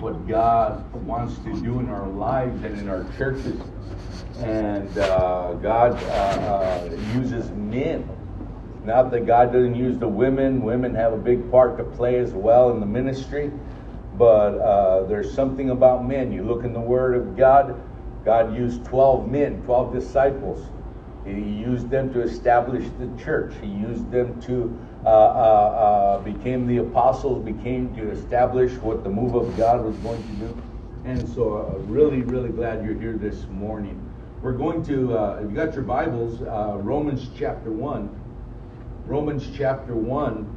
what God wants to do in our lives and in our churches. And uh, God uh, uh, uses men. Not that God doesn't use the women, women have a big part to play as well in the ministry. But uh, there's something about men. You look in the Word of God, God used 12 men, 12 disciples. He used them to establish the church. He used them to uh, uh, uh, became the apostles, became to establish what the move of God was going to do. And so, uh, really, really glad you're here this morning. We're going to, uh, if you got your Bibles, uh, Romans chapter 1. Romans chapter 1.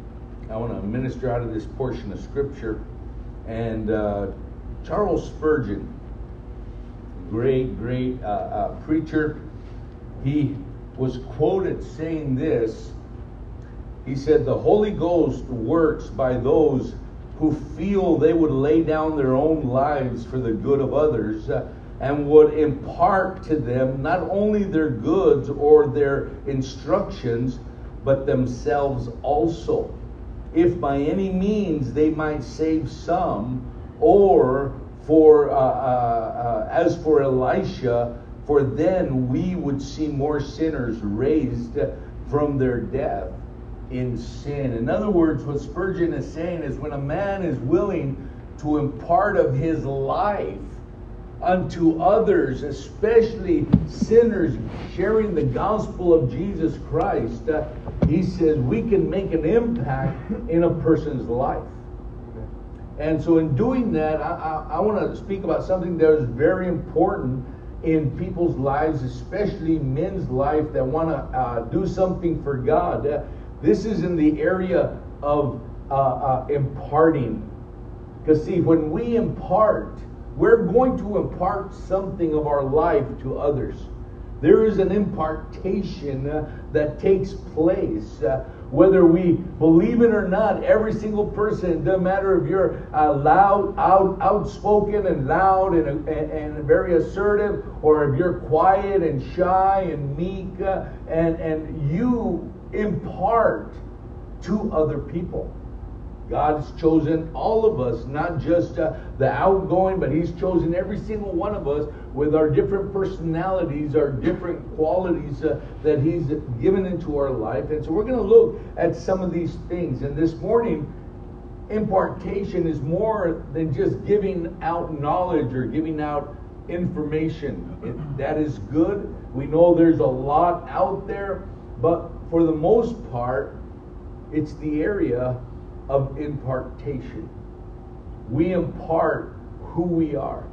I want to minister out of this portion of Scripture. And Charles Spurgeon, great, great preacher, he was quoted saying this he said, The Holy Ghost works by those who feel they would lay down their own lives for the good of others uh, and would impart to them not only their goods or their instructions, but themselves also. If by any means they might save some, or for uh, uh, uh as for Elisha, for then we would see more sinners raised from their death in sin. In other words, what Spurgeon is saying is when a man is willing to impart of his life unto others, especially sinners, sharing the gospel of Jesus Christ, uh, he says we can make an impact in a person's life. And so, in doing that, I, I, I want to speak about something that is very important in people's lives, especially men's life that want to uh, do something for God. Uh, this is in the area of uh, uh, imparting. Because, see, when we impart, we're going to impart something of our life to others. There is an impartation uh, that takes place. Uh, whether we believe it or not, every single person, doesn't matter if you're uh, loud, out, outspoken and loud and, and, and, very assertive, or if you're quiet and shy and meek, uh, and, and you impart to other people. God's chosen all of us, not just uh, the outgoing, but He's chosen every single one of us with our different personalities, our different qualities uh, that He's given into our life. And so we're going to look at some of these things. And this morning, impartation is more than just giving out knowledge or giving out information. It, that is good. We know there's a lot out there, but for the most part, it's the area of impartation. We impart who we are.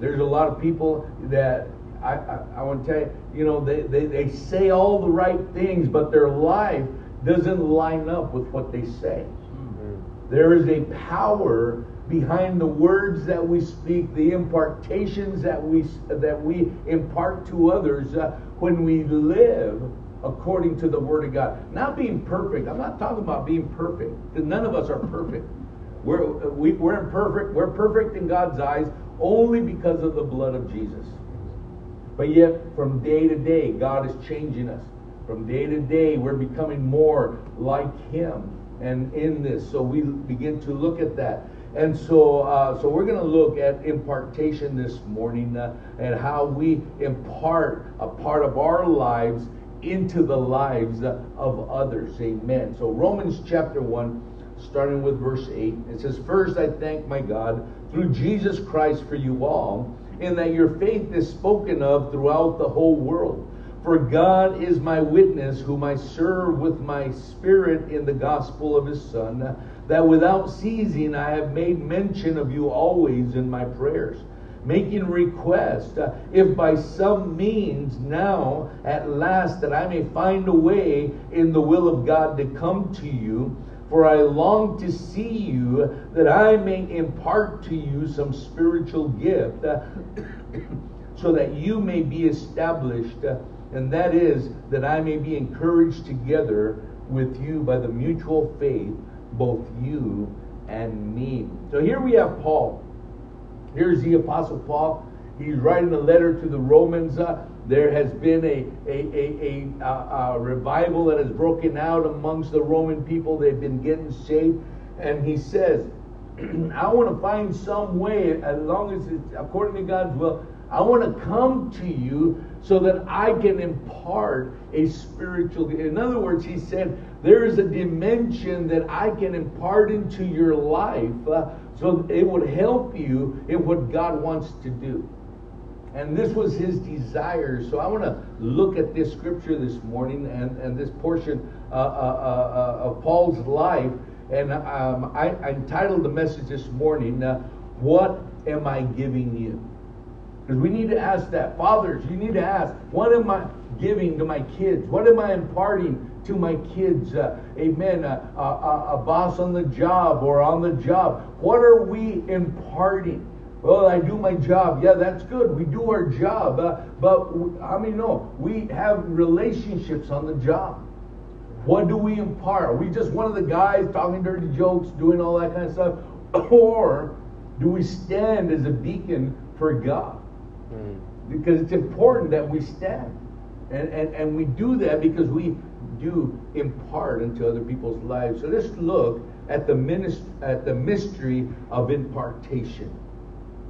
There's a lot of people that I, I, I want to tell you, you know, they, they, they say all the right things, but their life doesn't line up with what they say. Mm-hmm. There is a power behind the words that we speak, the impartations that we that we impart to others uh, when we live according to the Word of God. Not being perfect. I'm not talking about being perfect, none of us are perfect. We're, we, are we are imperfect. We're perfect in God's eyes only because of the blood of Jesus. But yet, from day to day, God is changing us. From day to day, we're becoming more like Him. And in this, so we begin to look at that. And so, uh, so we're going to look at impartation this morning uh, and how we impart a part of our lives into the lives of others. Amen. So, Romans chapter 1, starting with verse 8, it says, First I thank my God through Jesus Christ for you all, in that your faith is spoken of throughout the whole world. For God is my witness, whom I serve with my spirit in the gospel of his Son, that without ceasing I have made mention of you always in my prayers making request, uh, if by some means now at last that I may find a way in the will of God to come to you, for I long to see you that I may impart to you some spiritual gift, uh, so that you may be established, uh, and that is that I may be encouraged together with you by the mutual faith, both you and me. So here we have Paul Here's the Apostle Paul. He's writing a letter to the Romans. Uh, there has been a, a, a, a, a, revival that has broken out amongst the Roman people. They've been getting saved. And he says, I want to find some way, as long as it's according to God's will, I want to come to you so that I can impart a spiritual. In other words, he said, there is a dimension that I can impart into your life uh, so it would help you in what God wants to do. And this was his desire. So I want to look at this scripture this morning and, and this portion uh, uh, uh, uh of Paul's life. And um, I, I, entitled the message this morning, uh, What Am I Giving You? Because we need to ask that. Fathers, you need to ask, What am I giving to my kids? What am I imparting to my kids? Uh, amen. Uh, a boss on the job or on the job. What are we imparting? Well, I do my job. Yeah, that's good. We do our job. Uh, but I mean, no, we have relationships on the job. What do we impart? Are we just one of the guys talking dirty jokes, doing all that kind of stuff? Or do we stand as a beacon for God? Mm. Because it's important that we stand. And, and, and we do that because we do impart into other people's lives. So let's look at the, minist- at the mystery of impartation.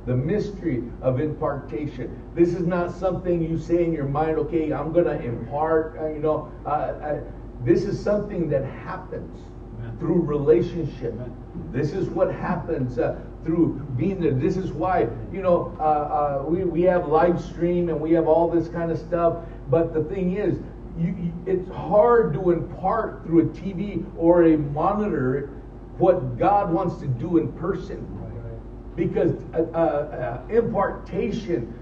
The mystery of impartation. This is not something you say in your mind, okay, I'm going to impart, uh, you know. Uh, I, this is something that happens through relationship. This is what happens uh, through being there. This is why, you know, uh, uh, we, we have live stream and we have all this kind of stuff. But the thing is, you, you, it's hard to impart through a TV or a monitor what God wants to do in person. Because uh, uh, uh, impartation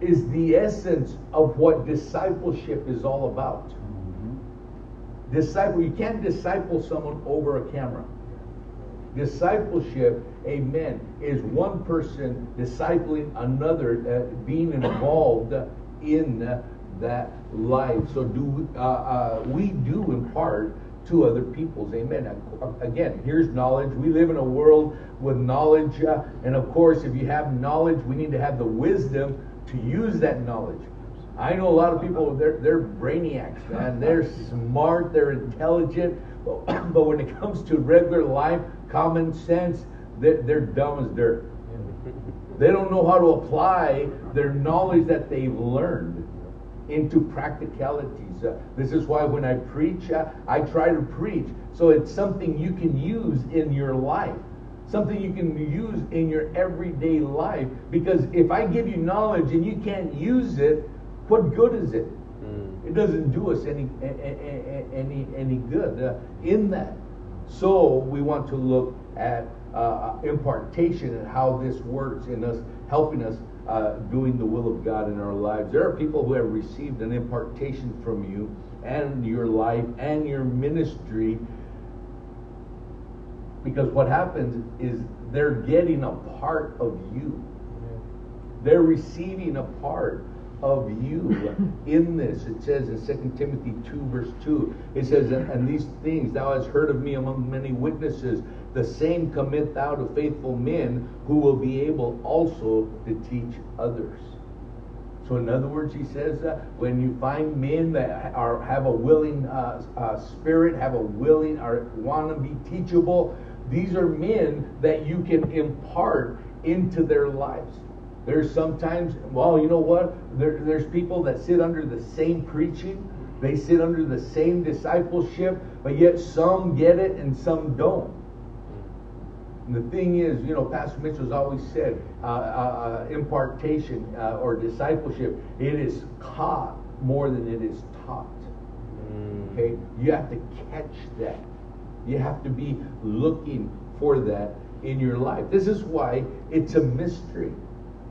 is the essence of what discipleship is all about. Mm-hmm. Disciple, you can't disciple someone over a camera. Discipleship, amen, is one person discipling another, uh, being involved in that life. So do uh, uh, we do impart to other people's amen. Again, here's knowledge. We live in a world with knowledge, uh, and of course, if you have knowledge, we need to have the wisdom to use that knowledge. I know a lot of people; they're they're brainiacs, man. They're smart, they're intelligent, but when it comes to regular life, common sense, they're, they're dumb as dirt. They don't know how to apply their knowledge that they've learned into practicalities. Uh, this is why when I preach, uh, I try to preach so it's something you can use in your life, something you can use in your everyday life. Because if I give you knowledge and you can't use it, what good is it? Mm. It doesn't do us any any any good uh, in that. So we want to look at uh, impartation and how this works in us, helping us uh, doing the will of God in our lives. There are people who have received an impartation from you and your life and your ministry because what happens is they're getting a part of you. They're receiving a part of you in this. It says in 2 Timothy 2, verse 2, it says, And these things thou hast heard of me among many witnesses, the same commit thou to faithful men who will be able also to teach others. So, in other words, he says, uh, when you find men that are have a willing uh, uh, spirit, have a willing, or want to be teachable, these are men that you can impart into their lives. There's sometimes, well, you know what? There, there's people that sit under the same preaching, they sit under the same discipleship, but yet some get it and some don't. And the thing is, you know, Pastor Mitchell's always said uh, uh, uh, impartation uh, or discipleship, it is caught more than it is taught. Mm. Okay? You have to catch that. You have to be looking for that in your life. This is why it's a mystery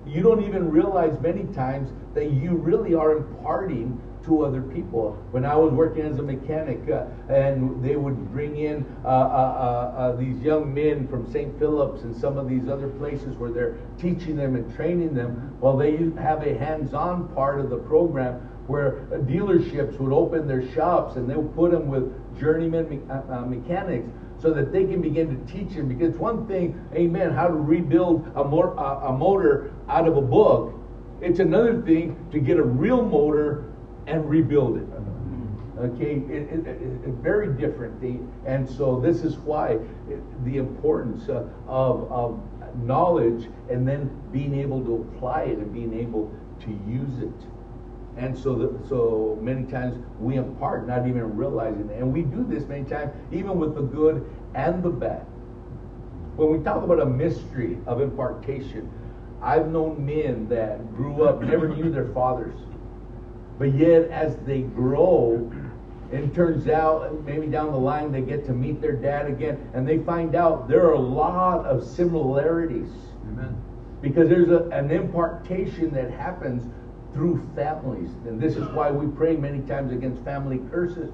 you don't even realize many times that you really are imparting to other people. When I was working as a mechanic, uh, and they would bring in uh, uh, uh, uh these young men from St. Philip's and some of these other places where they're teaching them and training them, well, they have a hands-on part of the program where dealerships would open their shops and they would put them with journeyman me- uh, mechanics so that they can begin to teach them. Because one thing, amen, how to rebuild a, mo- a motor out of a book. It's another thing to get a real motor and rebuild it. Okay, it, it, it, very different. The, and so this is why the importance uh, of, of knowledge and then being able to apply it and being able to use it. And so, the, so many times we impart, not even realizing it. And we do this many times, even with the good and the bad. When we talk about a mystery of impartation, I've known men that grew up, never knew their fathers. But yet, as they grow, it turns out maybe down the line they get to meet their dad again and they find out there are a lot of similarities. Amen. Because there's a, an impartation that happens through families. And this is why we pray many times against family curses.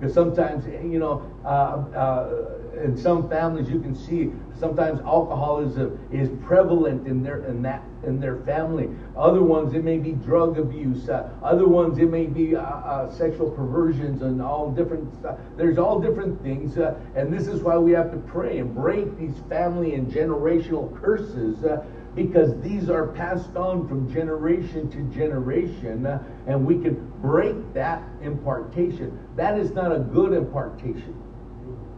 Because sometimes, you know, uh, uh, in some families you can see sometimes alcoholism is prevalent in their in that in their family. Other ones it may be drug abuse. Uh, other ones it may be uh, uh, sexual perversions and all different. there's all different things, uh, and this is why we have to pray and break these family and generational curses uh, because these are passed on from generation to generation, uh, and we can break that impartation. That is not a good impartation,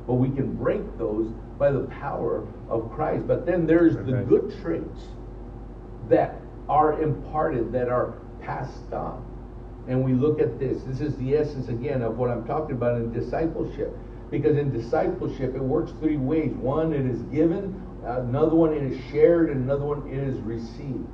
but we can break those by the power of Christ. But then there's okay. the good traits that are imparted, that are passed on. And we look at this. This is the essence, again, of what I'm talking about in discipleship. Because in discipleship, it works three ways. One, it is given another one it is shared, and another one it is received.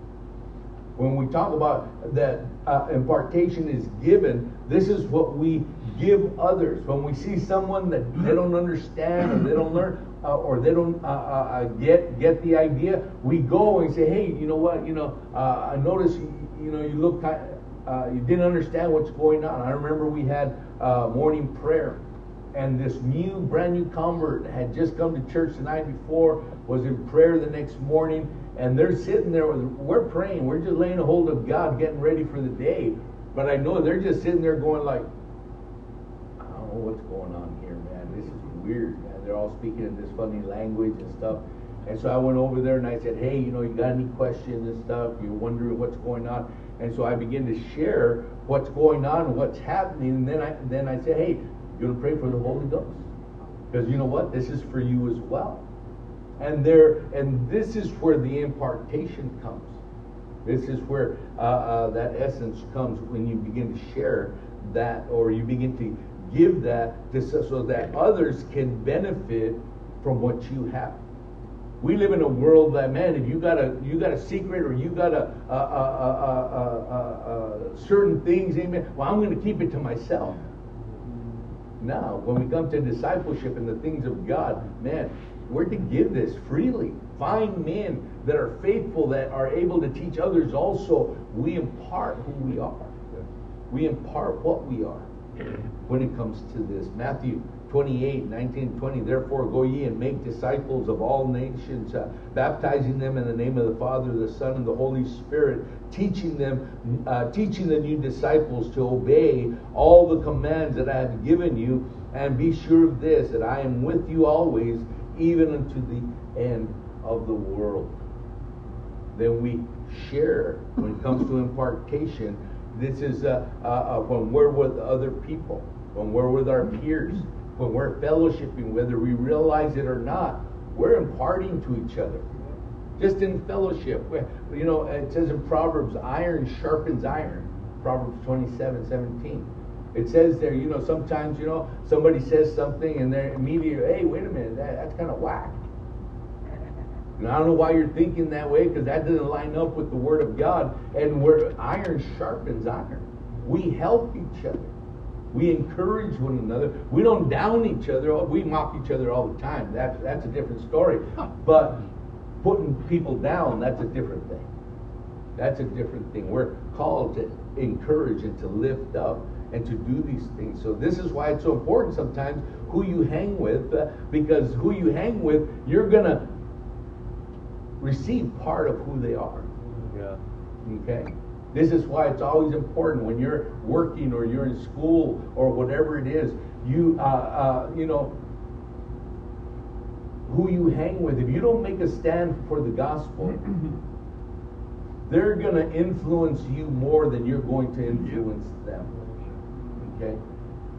When we talk about that uh, impartation is given, this is what we give others. When we see someone that they don't understand or they don't learn uh, or they don't uh, uh, uh get get the idea, we go and say, hey, you know what? You know, uh, I notice you, you know you look you didn't understand what's going on. I remember we had morning prayer and this new, brand new convert had just come to church the night before, was in prayer the next morning, and they're sitting there. With, we're praying. We're just laying a hold of God, getting ready for the day. But I know they're just sitting there going like, I don't know what's going on here, man. This is weird, man. They're all speaking in this funny language and stuff. And so I went over there and I said, hey, you know, you got any questions and stuff? You're wondering what's going on? And so I begin to share what's going on what's happening. And then I then I said, hey, you're going to pray for the Holy Ghost. Because you know what? This is for you as well. And there, and this is where the impartation comes. This is where uh, uh, that essence comes when you begin to share that, or you begin to give that, to, so that others can benefit from what you have. We live in a world that man, if you got a you got a secret or you got a, a, a, a certain things, amen. Well, I'm going to keep it to myself. Now, when we come to discipleship and the things of God, man, we're to give this freely. Find men that are faithful, that are able to teach others also. We impart who we are. We impart what we are when it comes to this. Matthew 28, 19, 20. Therefore, go ye and make disciples of all nations, uh, baptizing them in the name of the Father, the Son, and the Holy Spirit, teaching them, uh, teaching the new disciples to obey all the commands that I have given you, and be sure of this, that I am with you always, even unto the end of the world. Then we share when it comes to impartation. This is uh, uh, uh when we're with other people, when we're with our peers when we're fellowshipping, whether we realize it or not, we're imparting to each other. Just in fellowship. You know, it says in Proverbs, iron sharpens iron. Proverbs 27, 17. It says there, you know, sometimes, you know, somebody says something and they're immediately, hey, wait a minute, that, that's kind of whack. And I don't know why you're thinking that way because that doesn't line up with the Word of God. And where iron sharpens iron, we help each other. We encourage one another. We don't down each other. We mock each other all the time. That's that's a different story. But putting people down, that's a different thing. That's a different thing. We're called to encourage and to lift up and to do these things. So this is why it's so important sometimes who you hang with, uh, because who you hang with, you're gonna receive part of who they are. Yeah. Okay. This is why it's always important when you're working or you're in school or whatever it is. You, uh, uh, you know, who you hang with. If you don't make a stand for the gospel, they're going to influence you more than you're going to influence them. Okay.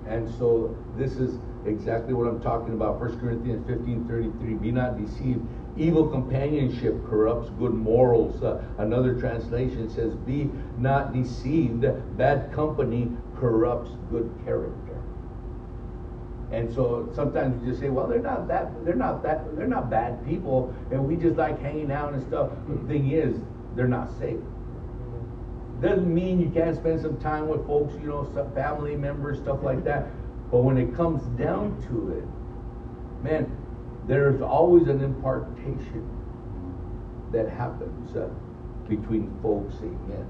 And so this is exactly what I'm talking about. 1 Corinthians 15 33. Be not deceived. Evil companionship corrupts good morals. Uh, another translation says, Be not deceived. Bad company corrupts good character. And so sometimes you just say, well, they're not that, they're not that, they're not bad people, and we just like hanging out and stuff. The thing is, they're not safe. Doesn't mean you can't spend some time with folks, you know, some family members, stuff like that. But when it comes down to it, man, there's always an impartation that happens uh, between folks, amen.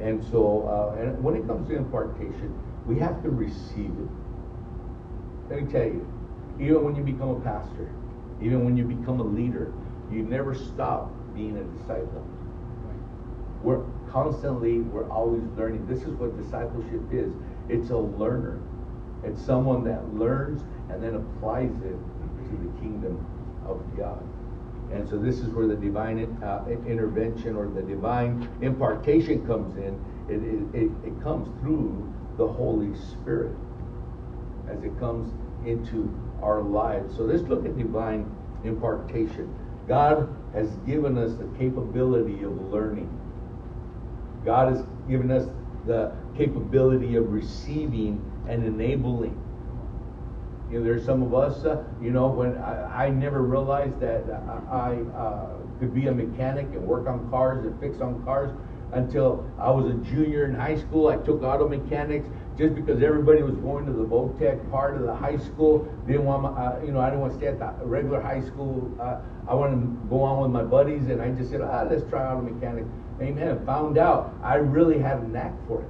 And so, uh, and when it comes to impartation, we have to receive it. Let me tell you, even when you become a pastor, even when you become a leader, you never stop being a disciple. We're constantly, we're always learning. This is what discipleship is. It's a learner. It's someone that learns and then applies it to the kingdom of God. And so this is where the divine uh, intervention or the divine impartation comes in. It, it, it comes through the Holy Spirit as it comes into our lives. So let's look at divine impartation. God has given us the capability of learning. God has given us the capability of receiving and enabling. You know, there's some of us, uh, you know, when I, I never realized that I, uh, could be a mechanic and work on cars and fix on cars until I was a junior in high school. I took auto mechanics just because everybody was going to the Votech part of the high school. Didn't want my, uh, you know, I didn't want to stay at the regular high school. Uh, I wanted to go on with my buddies, and I just said, ah, let's try auto mechanics. Amen. Found out I really had a knack for it.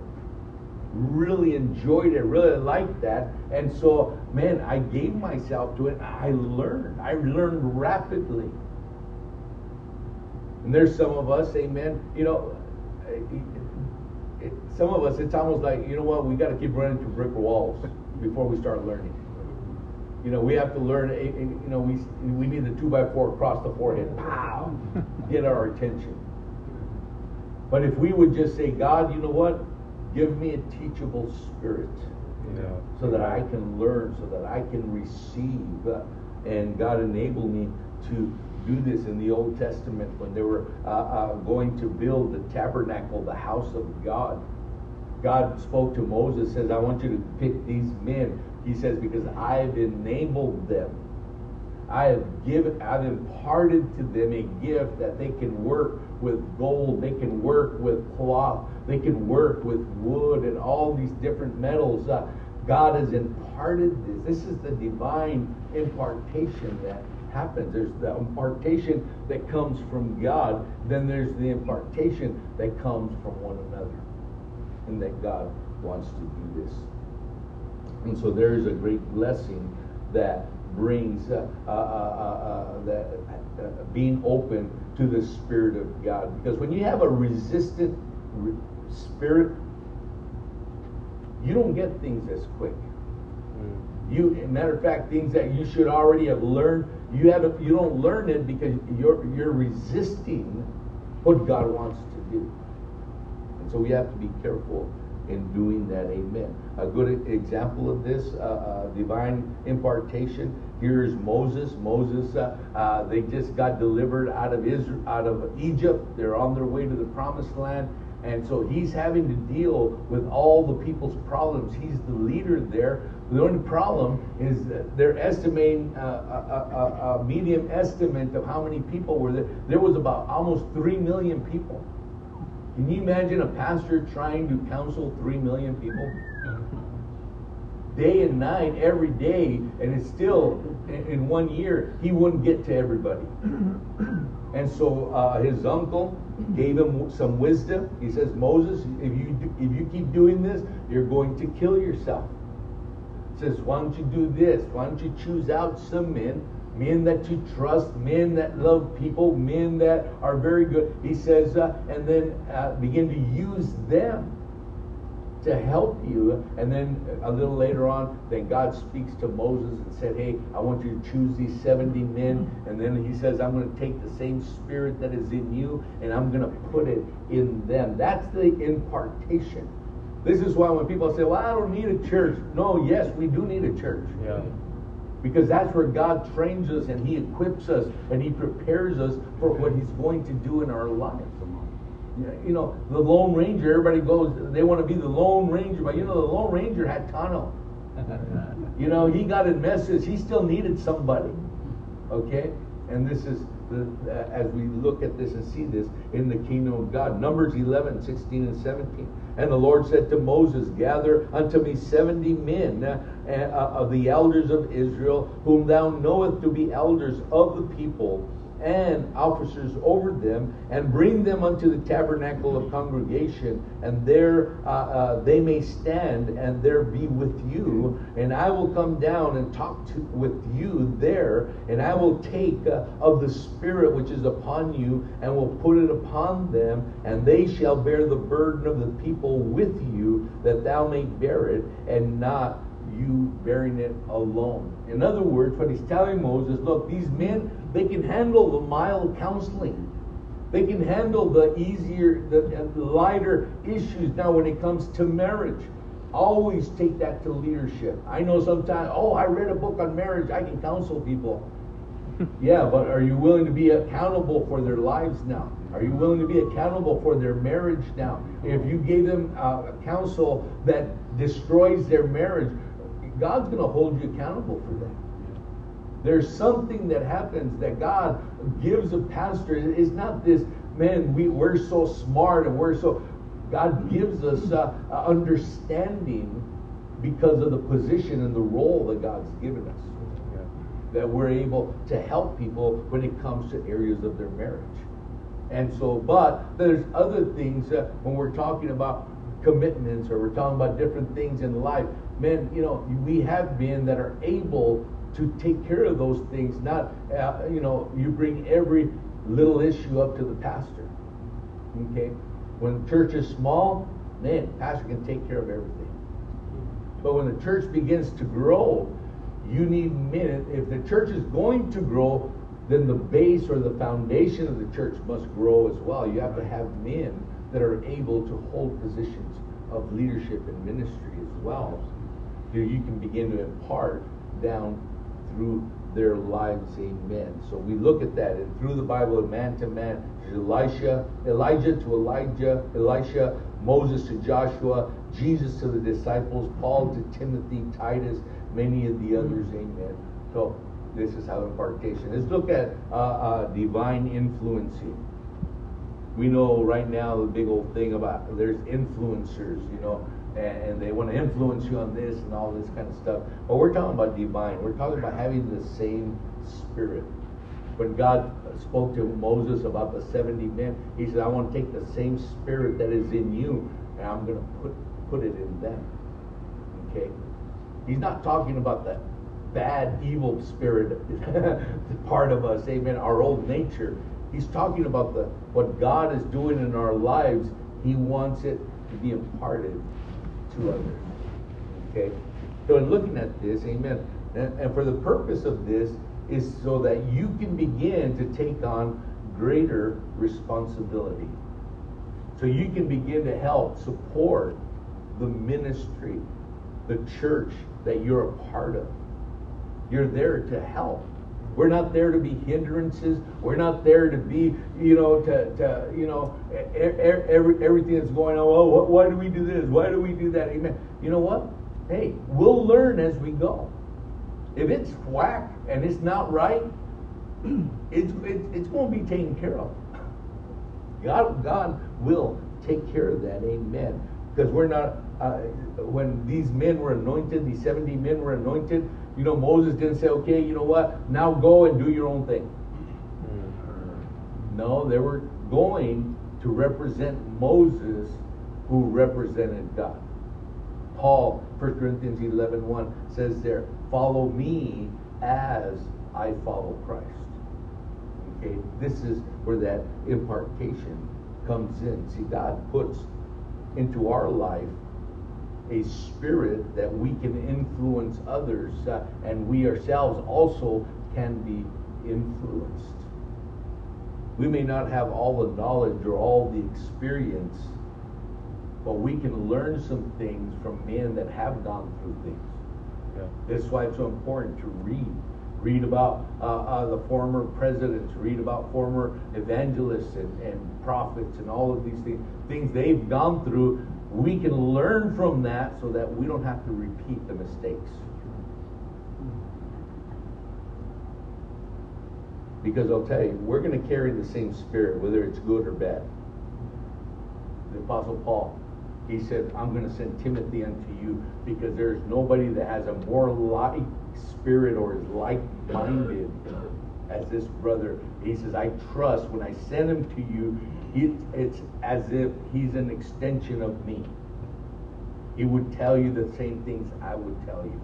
Really enjoyed it. Really liked that. And so, man, I gave myself to it. I learned. I learned rapidly. And there's some of us, amen. You know, some of us, it's almost like, you know what, we got to keep running through brick walls before we start learning. You know, we have to learn, you know, we, we need the two by four across the forehead. Pow! Get our attention. But if we would just say, God, you know what? Give me a teachable spirit. Yeah. So that I can learn, so that I can receive. And God enable me to do this in the Old Testament when they were uh, uh, going to build the tabernacle, the house of God. God spoke to Moses, says, I want you to pick these men. He says, because I've enabled them. I have given, I've imparted to them a gift that they can work with gold, they can work with cloth, they can work with wood and all these different metals. Uh, God has imparted this. This is the divine impartation that happens. There's the impartation that comes from God, then there's the impartation that comes from one another. And that God wants to do this. And so there is a great blessing that brings uh, uh, uh, uh that uh, being open to the Spirit of God. Because when you have a resistant re- spirit, you don't get things as quick. Mm. You, matter of fact, things that you should already have learned, you have you don't learn it because you're you're resisting what God wants to do. And so we have to be careful in doing that. Amen. A good example of this uh, uh, divine impartation. Here is Moses. Moses. Uh, uh, they just got delivered out of Israel, out of Egypt. They're on their way to the Promised Land. And so he's having to deal with all the people's problems. He's the leader there. The only problem is they're estimating uh, a, a, a, medium estimate of how many people were there. There was about almost 3 million people. Can you imagine a pastor trying to counsel 3 million people? Day and night, every day, and it's still, in one year, he wouldn't get to everybody. And so uh, his uncle gave him some wisdom. He says, Moses, if you, do, if you keep doing this, you're going to kill yourself. He says, why don't you do this? Why don't you choose out some men, men that you trust, men that love people, men that are very good. He says, uh, and then uh, begin to use them to help you. And then a little later on, then God speaks to Moses and said, Hey, I want you to choose these 70 men. And then he says, I'm going to take the same spirit that is in you and I'm going to put it in them. That's the impartation This is why when people say, well, I don't need a church. No, yes, we do need a church. Yeah. Because that's where God trains us and He equips us and He prepares us for what He's going to do in our lives. You know, the Lone Ranger, everybody goes, they want to be the Lone Ranger, but you know, the Lone Ranger had Tonto. you know, he got in messes. He still needed somebody. Okay? And this is, the, uh, as we look at this and see this in the kingdom of God. Numbers 11, 16, and 17. And the Lord said to Moses, Gather unto me seventy men uh, of the elders of Israel, whom thou knowest to be elders of the people and officers over them, and bring them unto the tabernacle of congregation, and there uh, uh, they may stand, and there be with you. And I will come down and talk to, with you there, and I will take uh, of the Spirit which is upon you, and will put it upon them, and they shall bear the burden of the people with you, that thou may bear it, and not you bearing it alone. In other words, what he's telling Moses, look, these men, they can handle the mild counseling. They can handle the easier, the, the lighter issues. Now, when it comes to marriage, always take that to leadership. I know sometimes, oh, I read a book on marriage, I can counsel people. yeah, but are you willing to be accountable for their lives now? Are you willing to be accountable for their marriage now? If you gave them uh, a counsel that destroys their marriage, God's going to hold you accountable for that. There's something that happens that God gives a pastor. It's not this, man, we, we're so smart and we're so. God gives us uh, understanding because of the position and the role that God's given us. That we're able to help people when it comes to areas of their marriage. And so, but there's other things uh, when we're talking about commitments or we're talking about different things in life men, you know, we have men that are able to take care of those things. Not, uh, you know, you bring every little issue up to the pastor. Okay? When the church is small, man, pastor can take care of everything. But when the church begins to grow, you need men. If the church is going to grow, then the base or the foundation of the church must grow as well. You have to have men that are able to hold positions of leadership and ministry as well you can begin to impart down through their lives. Amen. So we look at that, and through the Bible, man to man, Elisha, Elijah to Elijah, Elisha, Moses to Joshua, Jesus to the disciples, Paul to Timothy, Titus, many of the others. Amen. So this is how impartation. Let's look at uh, uh, divine influencing. We know right now the big old thing about there's influencers. You know, and they want to influence you on this and all this kind of stuff. But we're talking about divine. We're talking about having the same spirit. When God spoke to Moses about the 70 men, he said, I want to take the same spirit that is in you and I'm going to put, put it in them. Okay? He's not talking about the bad, evil spirit part of us, amen, our old nature. He's talking about the what God is doing in our lives. He wants it to be imparted to others. Okay? So in looking at this, amen, and, and for the purpose of this is so that you can begin to take on greater responsibility. So you can begin to help support the ministry, the church that you're a part of. You're there to help. We're not there to be hindrances. We're not there to be, you know, to, to you know, every, everything that's going on. Oh, why do we do this? Why do we do that? Amen. You know what? Hey, we'll learn as we go. If it's whack and it's not right, it's, it's, it's going to be taken care of. God, God will take care of that. Amen. Because we're not, uh, when these men were anointed, these 70 men were anointed, you know, Moses didn't say, okay, you know what, now go and do your own thing. No, they were going to represent Moses who represented God. Paul, 1 Corinthians 11 1 says there, follow me as I follow Christ. Okay, this is where that impartation comes in. See, God puts into our life a spirit that we can influence others uh, and we ourselves also can be influenced. We may not have all the knowledge or all the experience, but we can learn some things from men that have gone through things. Yeah. That's why it's so important to read. Read about uh, uh, the former presidents, read about former evangelists and, and prophets and all of these things, things they've gone through. We can learn from that so that we don't have to repeat the mistakes. Because I'll tell you, we're going to carry the same spirit, whether it's good or bad. The Apostle Paul, he said, I'm going to send Timothy unto you because there's nobody that has a more like spirit or is like minded as this brother. He says, I trust when I send him to you, it, it's as if he's an extension of me. He would tell you the same things I would tell you.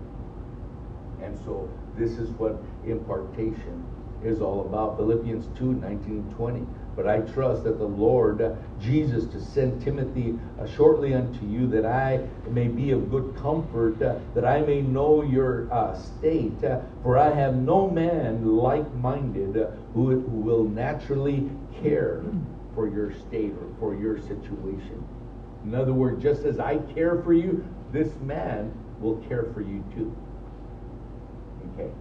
And so this is what impartation is all about. Philippians 2 19 20. But I trust that the Lord Jesus to send Timothy uh, shortly unto you, that I may be of good comfort, uh, that I may know your uh, state. For I have no man like minded who, who will naturally care for your state or for your situation. In other words, just as I care for you, this man will care for you too. Okay.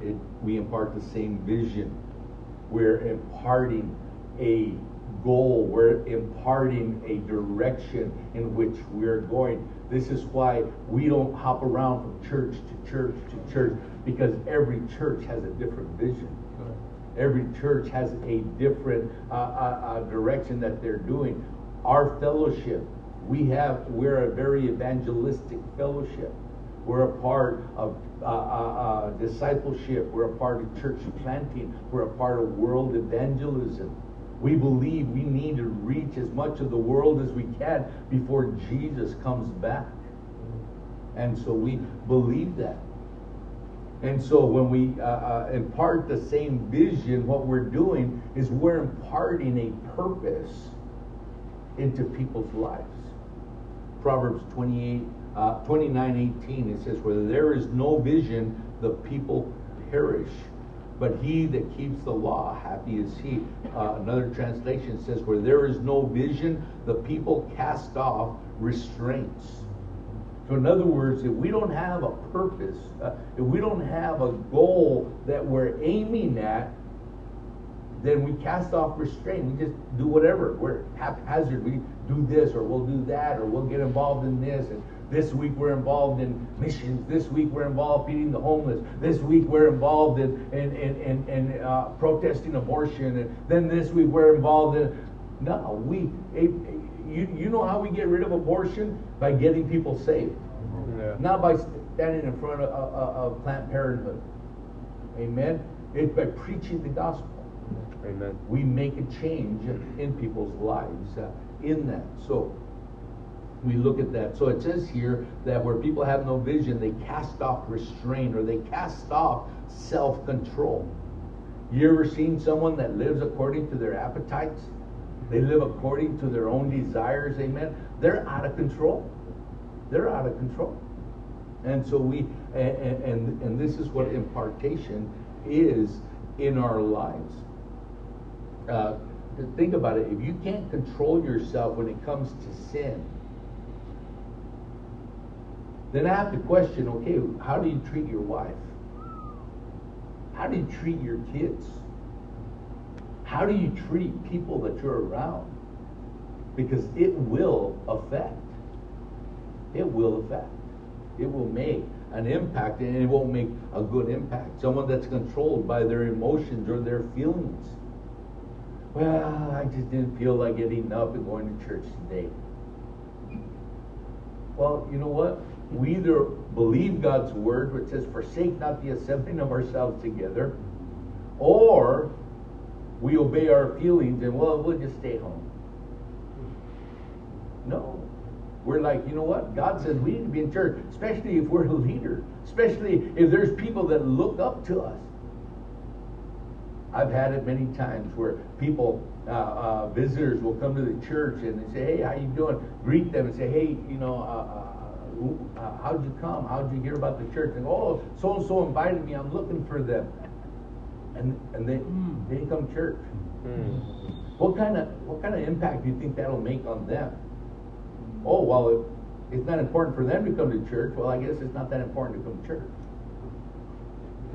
It, we impart the same vision. We're imparting a goal. We're imparting a direction in which we're going. This is why we don't hop around from church to church to church because every church has a different vision. Every church has a different uh, uh, uh, direction that they're doing. Our fellowship, we have, we're a very evangelistic fellowship. We're a part of uh, uh, uh, discipleship. We're a part of church planting. We're a part of world evangelism. We believe we need to reach as much of the world as we can before Jesus comes back. And so we believe that. And so when we uh, uh, impart the same vision, what we're doing is we're imparting a purpose into people's lives. Proverbs 28 uh, 29 18, it says, Where there is no vision, the people perish. But he that keeps the law, happy is he. Uh, another translation says, Where there is no vision, the people cast off restraints. So, in other words, if we don't have a purpose, uh, if we don't have a goal that we're aiming at, then we cast off restraint. We just do whatever. We're haphazard. We do this or we'll do that or we'll get involved in this. And this week we're involved in missions. This week we're involved feeding the homeless. This week we're involved in, in, in, in, in uh, protesting abortion. And then this week we're involved in. No, we. You, you know how we get rid of abortion? By getting people saved. Yeah. Not by standing in front of, of, of Planned Parenthood. Amen? It's by preaching the gospel. Amen. We make a change in people's lives uh, in that. So, we look at that. So it says here that where people have no vision, they cast off restraint or they cast off self control. You ever seen someone that lives according to their appetites? They live according to their own desires, amen? They're out of control. They're out of control. And so we, and, and, and this is what impartation is in our lives. Uh, think about it. If you can't control yourself when it comes to sin, then I have to question okay, how do you treat your wife? How do you treat your kids? How do you treat people that you're around? Because it will affect. It will affect. It will make an impact, and it won't make a good impact. Someone that's controlled by their emotions or their feelings. Well, I just didn't feel like getting up and going to church today. Well, you know what? we either believe God's word, which says, forsake not the assembling of ourselves together, or we obey our feelings and, well, we'll just stay home. No. We're like, you know what? God says we need to be in church, especially if we're a leader, especially if there's people that look up to us. I've had it many times where people, uh, uh, visitors will come to the church and they say, hey, how you doing? Greet them and say, hey, you know, uh, uh uh, how'd you come? How'd you hear about the church? And oh, so and so invited me. I'm looking for them. And and they mm. they come church. Mm. What kind of what kind of impact do you think that'll make on them? Oh, well, it, it's not important for them to come to church. Well, I guess it's not that important to come to church.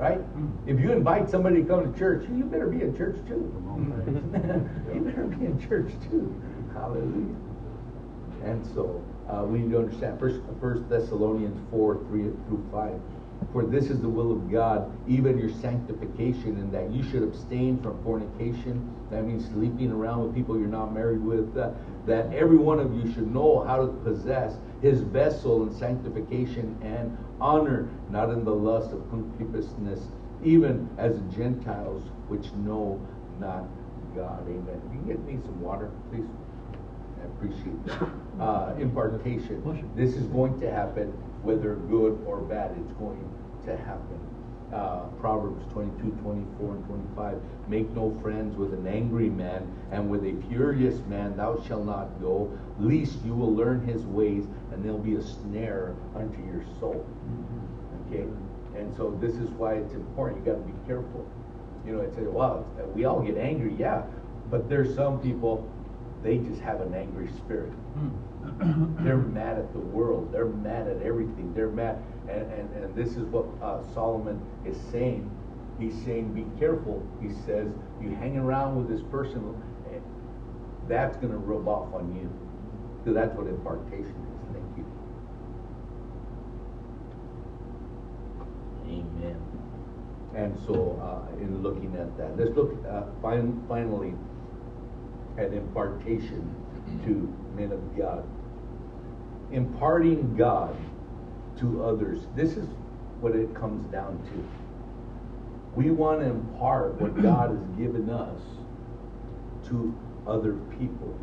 Right? If you invite somebody to come to church, you better be in church too. you better be in church too. Hallelujah. And so uh, we need to understand First, First Thessalonians 4 3 through 5. For this is the will of God, even your sanctification, and that you should abstain from fornication. That means sleeping around with people you're not married with. Uh, that every one of you should know how to possess his vessel in sanctification and honor, not in the lust of concupiscence, even as Gentiles which know not God. Amen. Can you get me some water, please? I appreciate that. Uh, impartation. This is going to happen whether good or bad. It's going to happen. Uh, Proverbs 22, 24, and 25. Make no friends with an angry man, and with a furious man thou shalt not go, lest you will learn his ways, and they'll be a snare unto your soul. Mm-hmm. Okay? And so this is why it's important. You got to be careful. You know, I say, well, we all get angry, yeah, but there's some people they just have an angry spirit. Hmm. They're mad at the world. They're mad at everything. They're mad. And, and, and this is what uh, Solomon is saying. He's saying, be careful. He says, you hang around with this person, that's going to rub off on you. Because that's what impartation is. Thank you. Amen. And so, uh, in looking at that, let's look uh, fin- finally an impartation to men of God. Imparting God to others. This is what it comes down to. We want to impart what God has given us to other people.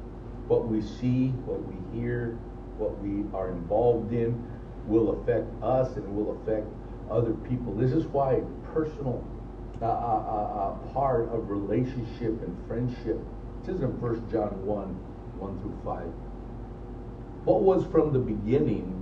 What we see, what we hear, what we are involved in will affect us and will affect other people. This is why personal uh, uh, uh, uh part of relationship and friendship it says in 1 John 1, 1 through 5. What was from the beginning,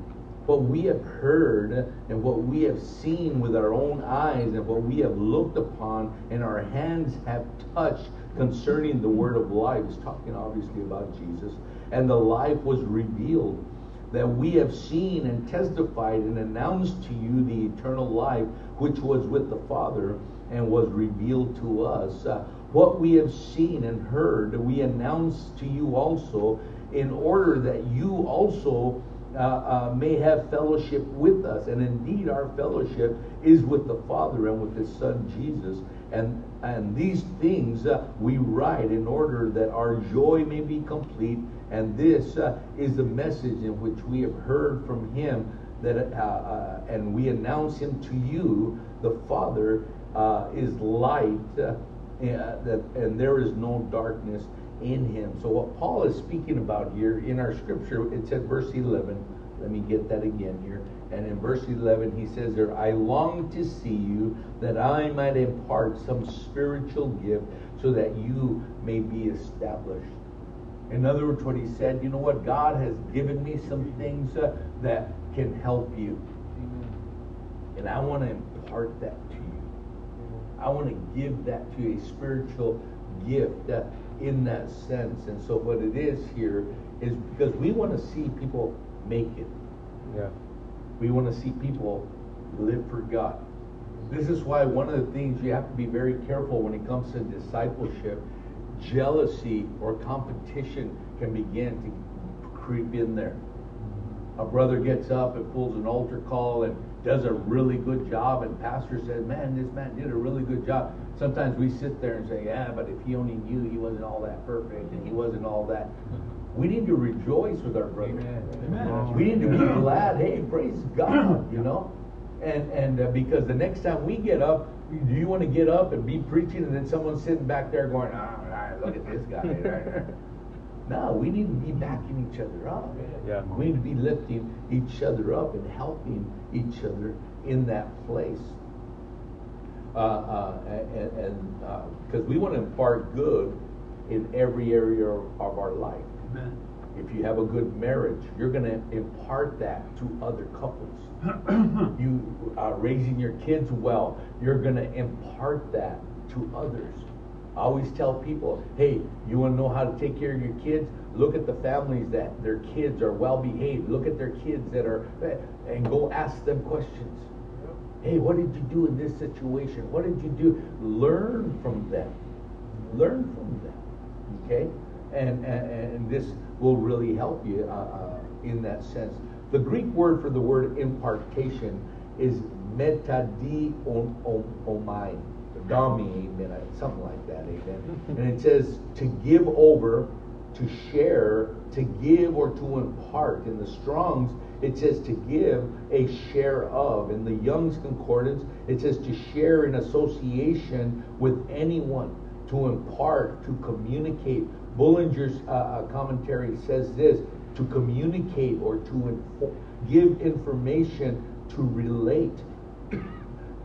what we have heard and what we have seen with our own eyes and what we have looked upon and our hands have touched concerning the word of life. He's talking obviously about Jesus. And the life was revealed that we have seen and testified and announced to you the eternal life which was with the Father and was revealed to us. Uh, what we have seen and heard, we announce to you also, in order that you also uh, uh, may have fellowship with us. And indeed, our fellowship is with the Father and with His Son Jesus. And, and these things uh, we write in order that our joy may be complete. And this uh, is the message in which we have heard from Him that, uh, uh, and we announce Him to you. The Father is light uh, that, and there is no darkness in him. So what Paul is speaking about here in our scripture, it said verse 11. Let me get that again here. And in verse 11, he says there, I long to see you that I might impart some spiritual gift so that you may be established. In other words, what he said, you know what? God has given me some things uh, that can help you. Amen. And I want to impart that I want to give that to a spiritual gift that in that sense. And so what it is here is because we want to see people make it. Yeah. We want to see people live for God. This is why one of the things you have to be very careful when it comes to discipleship. Jealousy or competition can begin to creep in there. A brother gets up and pulls an altar call and does a really good job, and pastor says, "Man, this man did a really good job." Sometimes we sit there and say, "Yeah, but if he only knew he wasn't all that perfect and he wasn't all that." We need to rejoice with our brother. Amen. We need to be glad. Hey, praise God, you know. And and uh, because the next time we get up, do you want to get up and be preaching, and then someone's sitting back there going, "Ah, oh, look at this guy." No, we need to be backing each other up. Yeah. We need to be lifting each other up and helping each other in that place. Uh, uh, and because uh, we want to impart good in every area of our life. Amen. If you have a good marriage, you're going to impart that to other couples. you are raising your kids well, you're going to impart that to others. I always tell people, hey, you want to know how to take care of your kids? Look at the families that their kids are well behaved. Look at their kids that are, and go ask them questions. Hey, what did you do in this situation? What did you do? Learn from them. Learn from them. Okay? And, and, and this will really help you uh, uh, in that sense. The Greek word for the word impartation is metadi omai. Dami, amen, something like that, amen. And it says to give over, to share, to give or to impart. In the Strongs, it says to give a share of. In the Young's Concordance, it says to share in association with anyone, to impart, to communicate. Bullinger's uh, uh commentary says this to communicate or to give information, to relate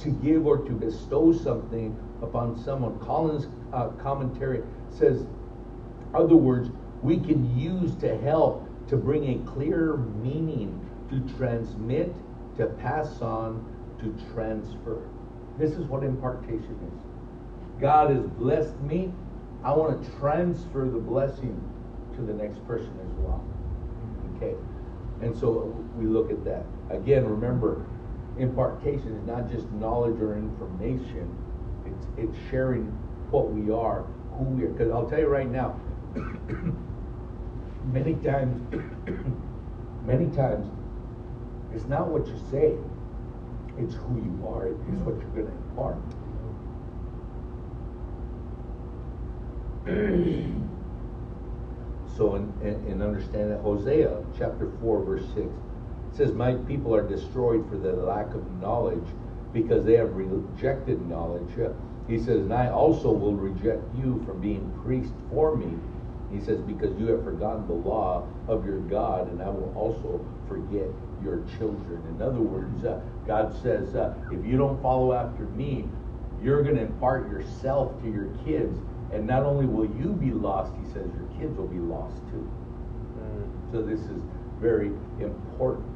to give or to bestow something upon someone. Collins' uh, commentary says, other words, we can use to help to bring a clearer meaning, to transmit, to pass on, to transfer. This is what impartation is. God has blessed me. I want to transfer the blessing to the next person as well. Okay. And so we look at that. Again, remember, impartation is not just knowledge or information. It's it's sharing what we are, who we are. Because I'll tell you right now, many times, many times, it's not what you say. It's who you are. It's what you're going to impart. so, in, in, in understanding that, Hosea chapter 4, verse 6 it says, My people are destroyed for the lack of knowledge because they have rejected knowledge. He says, And I also will reject you from being priest for me. He says, Because you have forgotten the law of your God, and I will also forget your children. In other words, uh, God says, uh, If you don't follow after me, you're going to impart yourself to your kids. And not only will you be lost, he says, your kids will be lost too. Mm. So this is very important.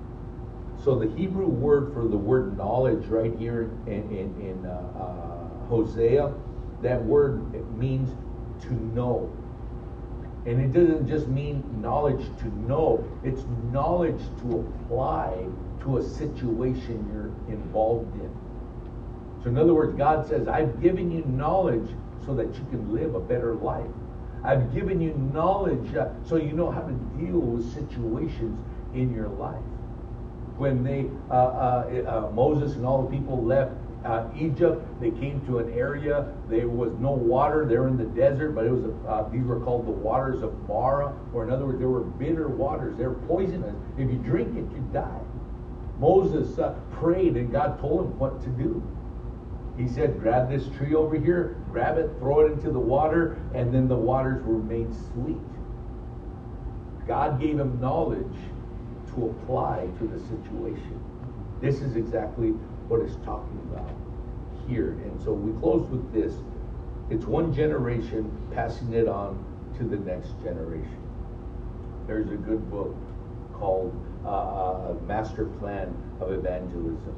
So the Hebrew word for the word knowledge right here in, in, in uh, uh, Hosea, that word means to know. And it doesn't just mean knowledge to know, it's knowledge to apply to a situation you're involved in. So, in other words, God says, I've given you knowledge so that you can live a better life. I've given you knowledge uh, so you know how to deal with situations in your life when they uh, uh, uh, Moses and all the people left uh, Egypt, they came to an area. There was no water. They were in the desert, but it was uh, these were called the waters of Mara, or in other words, they were bitter waters. They're poisonous. If you drink it, you die. Moses prayed, and God told him what to do. He said, "Grab this tree over here, grab it, throw it into the water, and then the waters were made sweet." God gave him knowledge to apply to the situation. This is exactly what it's talking about here. And so we close with this. It's one generation passing it on to the next generation. There's a good book called uh, Master Plan of Evangelism.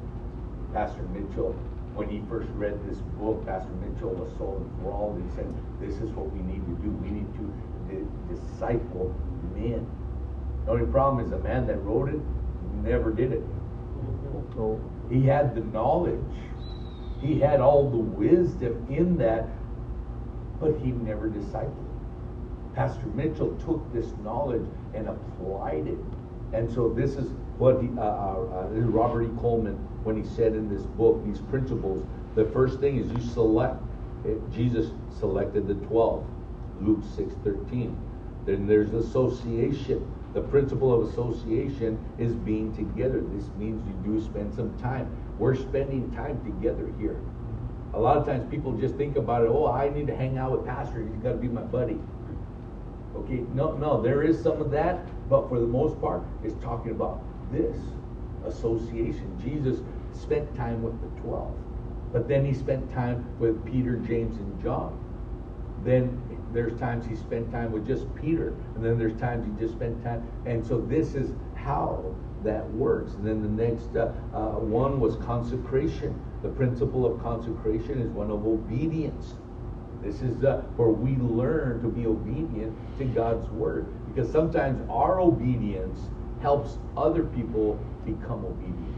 Pastor Mitchell, when he first read this book, Pastor Mitchell was so enthralled. He said, This is what we need to do. We need to disciple men the only problem is the man that wrote it never did it. He had the knowledge. He had all the wisdom in that, but he never discipled. Pastor Mitchell took this knowledge and applied it. And so this is what he, uh, uh, uh Robert E. Coleman, when he said in this book, these principles, the first thing is you select. It, Jesus selected the 12, Luke 6 13. Then there's association. The principle of association is being together. This means you do spend some time. We're spending time together here. A lot of times people just think about it, oh, I need to hang out with Pastor. He's got to be my buddy. Okay, no, no, there is some of that, but for the most part, it's talking about this association. Jesus spent time with the 12, but then he spent time with Peter, James, and John. Then there's times he spent time with just Peter, and then there's times he just spent time. And so this is how that works. And then the next uh, uh, one was consecration. The principle of consecration is one of obedience. This is uh, where we learn to be obedient to God's word. Because sometimes our obedience helps other people become obedient.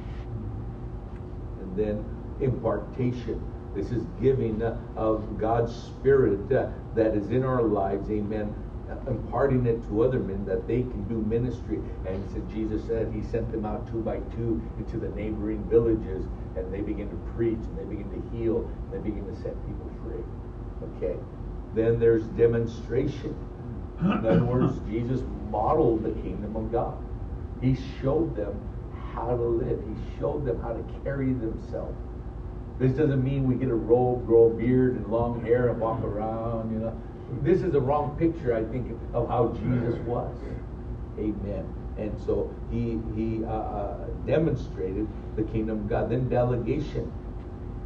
And then impartation. This is giving uh, of God's Spirit uh, that is in our lives, amen, imparting it to other men that they can do ministry. And so Jesus said he sent them out two by two into the neighboring villages, and they begin to preach, and they begin to heal, and they begin to set people free. Okay. Then there's demonstration. In other words, Jesus modeled the kingdom of God. He showed them how to live. He showed them how to carry themselves. This doesn't mean we get a robe, grow a beard, and long hair and walk around, you know. This is a wrong picture, I think, of how Jesus was. Amen. And so he he uh, uh, demonstrated the kingdom of God. Then delegation.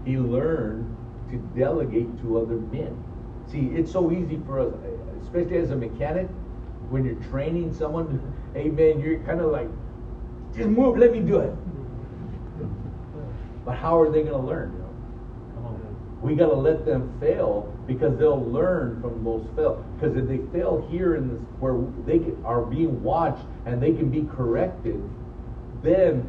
He learned to delegate to other men. See, it's so easy for us, especially as a mechanic, when you're training someone. Amen. You're kind of like, just move, let me do it. But how are they going to learn? We got to let them fail because they'll learn from those fail. Because if they fail here in this, where they are being watched and they can be corrected, then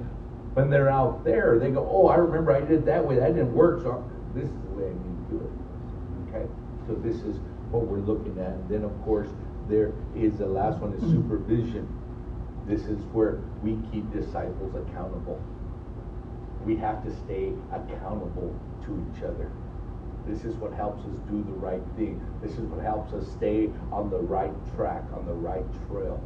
when they're out there, they go, "Oh, I remember I did it that way. That didn't work. So this is the way I need to do it." Okay. So this is what we're looking at. And then, of course, there is the last one is mm-hmm. supervision. This is where we keep disciples accountable. We have to stay accountable to each other. This is what helps us do the right thing. This is what helps us stay on the right track, on the right trail.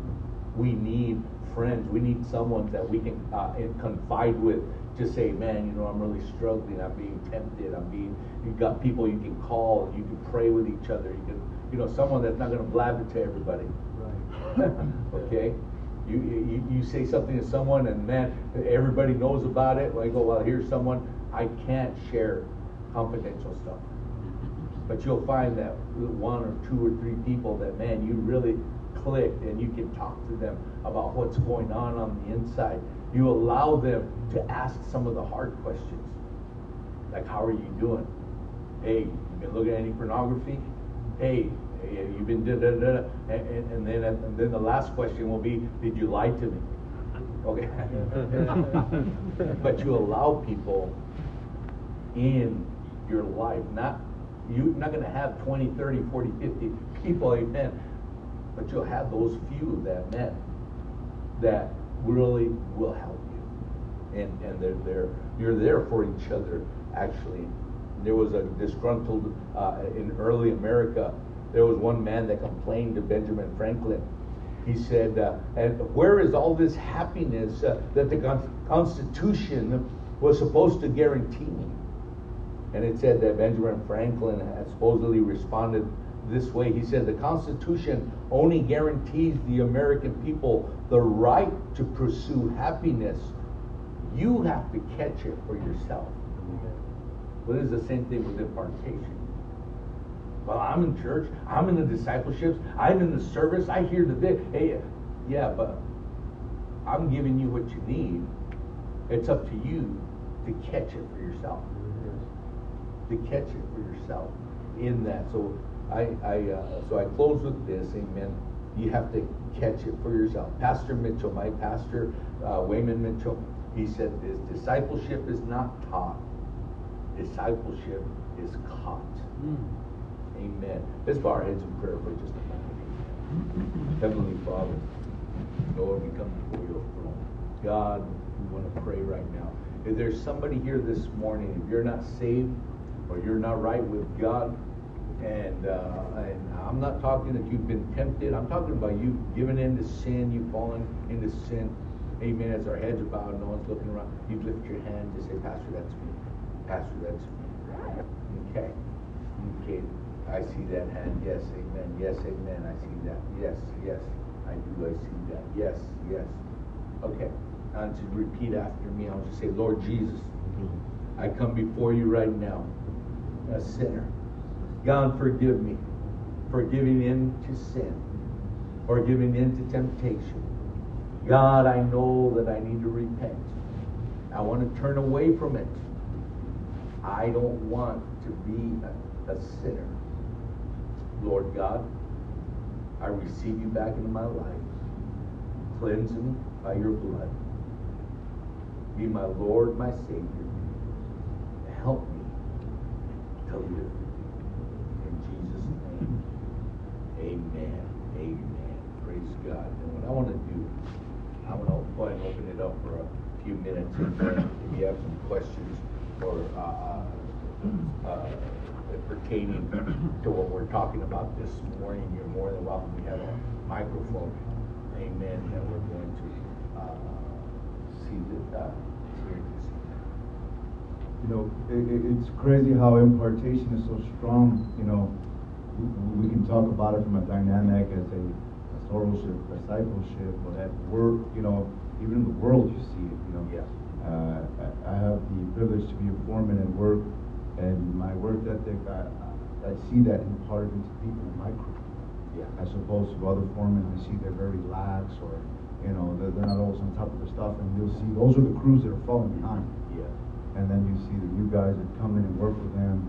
We need friends. We need someone that we can uh, confide with. to say, man, you know, I'm really struggling. I'm being tempted. I'm being. You've got people you can call. You can pray with each other. You can, you know, someone that's not going to blab it to everybody. Right. okay. You, you, you say something to someone and man, everybody knows about it. I go, well, here's someone I can't share confidential stuff. But you'll find that one or two or three people that, man, you really clicked and you can talk to them about what's going on on the inside. You allow them to ask some of the hard questions. Like, how are you doing? Hey, you been looking at any pornography? Hey, you've been da da da. And, and, then and then the last question will be, did you lie to me? Okay. but you allow people in your life. Not you're not going to have 20, 30, 40, 50 people, amen. But you'll have those few that men that really will help you. And and they're there. You're there for each other, actually. There was a disgruntled uh, in early America. There was one man that complained to Benjamin Franklin. He said, uh, "And where is all this happiness uh, that the Constitution was supposed to guarantee me?" And it said that Benjamin Franklin had supposedly responded this way. He said, The Constitution only guarantees the American people the right to pursue happiness. You have to catch it for yourself. Well, it's the same thing with impartation. Well, I'm in church, I'm in the discipleships, I'm in the service, I hear the hey, yeah, but I'm giving you what you need. It's up to you to catch it for yourself to catch it for yourself in that. So I, I uh, so I close with this, amen. You have to catch it for yourself. Pastor Mitchell, my pastor, uh, Wayman Mitchell, he said this: discipleship is not taught, discipleship is caught. Mm. Amen. Let's bow our heads in prayer for just a moment. Heavenly Father, Lord, we come before your throne. God, we want to pray right now. If there's somebody here this morning, if you're not saved, or you're not right with God. And, uh, and I'm not talking that you've been tempted. I'm talking about you giving in to sin, you've fallen into sin. Amen. As our heads are bowed, no one's looking around. You lift your hand, just say, Pastor, that's me. Pastor, that's me. Okay. Okay. I see that hand. Yes, amen. Yes, amen. I see that. Yes, yes. I do. I see that. Yes, yes. Okay. Now to repeat after me, I'll just say, Lord Jesus, I come before you right now a sinner. God, forgive me for giving in to sin or giving in to temptation. God, I know that I need to repent. I want to turn away from it. I don't want to be a, a sinner. Lord God, I receive you back into my life. Cleanse me by your blood. Be my Lord, my Savior. Help me to live. In Jesus' name, amen. Amen. Praise God. And what I want to do, I want to go and open it up for a few minutes. If you have some questions or uh, uh, uh, pertaining to what we're talking about this morning, you're more than welcome. We have a microphone, amen, that we're going to uh, see that uh, You know, it, it, it's crazy how impartation is so strong. You know, we, we can talk about it from a dynamic as a sorrowship, discipleship, but at work. You know, even in the world you see it. You know, yeah. Uh, I, I have the privilege to be a foreman at work, and my work ethic, I, I see that imparted into people in my crew. Yeah. As opposed to other foremen, I see they're very lax or, you know, they're, they're not always on top of their stuff. And you'll see those are the crews that are falling behind. Yeah. And then you see the new guys that come in and work with them.